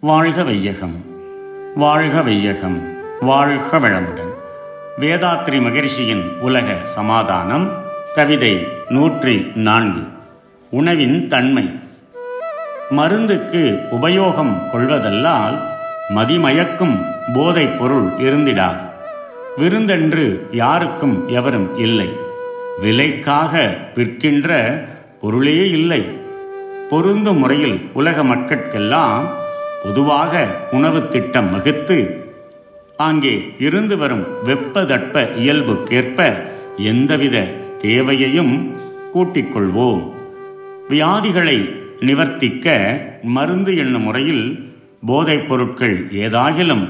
வாழ்க வையகம் வாழ்க வையகம் வாழ்க வளமுடன். வேதாத்ரி மகரிஷியின் உலக சமாதானம் கவிதை நூற்றி நான்கு உணவின் தன்மை. மருந்துக்கு உபயோகம் கொள்வதல்லால் மதிமயக்கும் போதைப் பொருள் இருந்திடாது. விருந்தென்று யாருக்கும் எவரும் இல்லை. விலைக்காக விற்கின்ற பொருளே இல்லை. பொருந்தும் முறையில் உலக மக்கட்கெல்லாம் பொதுவாக உணவு திட்டம் வகுத்து அங்கே இருந்து வரும் வெப்பதட்ப இயல்புக்கேற்ப எந்தவித தேவையையும் கூட்டிக் கொள்வோம் வியாதிகளை நிவர்த்திக்க மருந்து என்னும் முறையில் போதைப் பொருட்கள் ஏதாகிலும்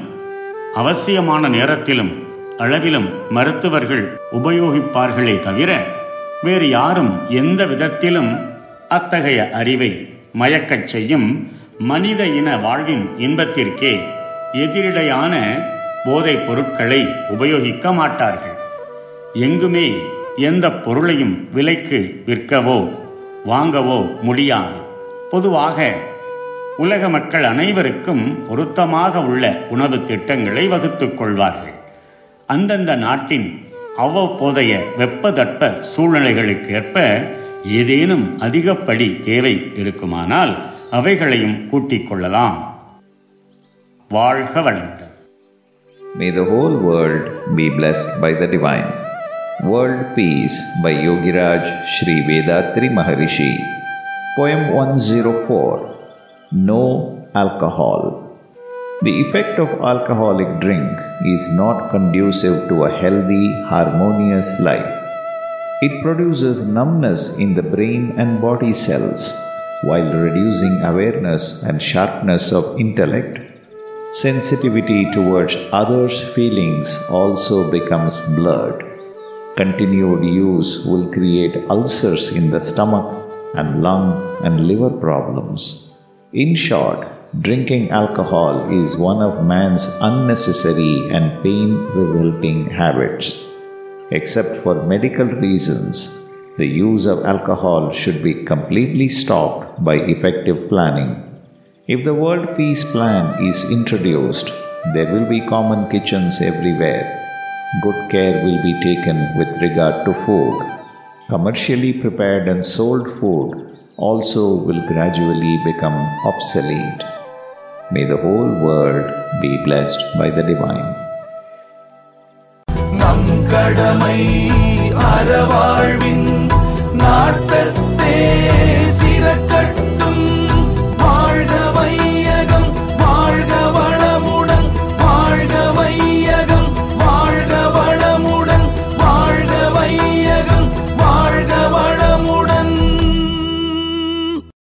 அவசியமான நேரத்திலும் அளவிலும் மருத்துவர்கள் உபயோகிப்பார்களே தவிர வேறு யாரும் எந்த விதத்திலும் அத்தகைய அறிவை மயக்கச் செய்யும் மனித இன வாழ்வின் இன்பத்திற்கே எதிரிடையான போதைப் பொருட்களை உபயோகிக்க மாட்டார்கள். எங்குமே எந்த பொருளையும் விலைக்கு விற்கவோ வாங்கவோ முடியாது. பொதுவாக உலக மக்கள் அனைவருக்கும் பொருத்தமாக உள்ள உணவு திட்டங்களை வகுத்துக் கொள்வார்கள். அந்தந்த நாட்டின் அவ்வப்போதைய வெப்பதட்ப சூழ்நிலைகளுக்கேற்ப ஏதேனும் அதிகப்படி தேவை இருக்குமானால் அவைகளையும் கூட்டிக் கொள்ளலாம் வாழ்க வளமுடன் May the whole world be blessed by the divine. World Peace by Yogiraj Sri Vethathiri Maharishi. Poem 104 No Alcohol. The effect of alcoholic drink is not conducive to a healthy, harmonious life. It produces numbness in the brain and body cells while reducing awareness and sharpness of intellect. Sensitivity towards others' feelings also becomes blurred. Continued use will create ulcers in the stomach and lung and liver problems. In short, drinking alcohol is one of man's unnecessary and pain resulting habits. Except for medical reasons, the use of alcohol should be completely stopped by effective planning. If the World Peace Plan is introduced, there will be common kitchens everywhere. Good care will be taken with regard to food. Commercially prepared and sold food also will gradually become obsolete. May the whole world be blessed by the divine. நம் கடமை அறவாழ்வின் நாட்டத்தே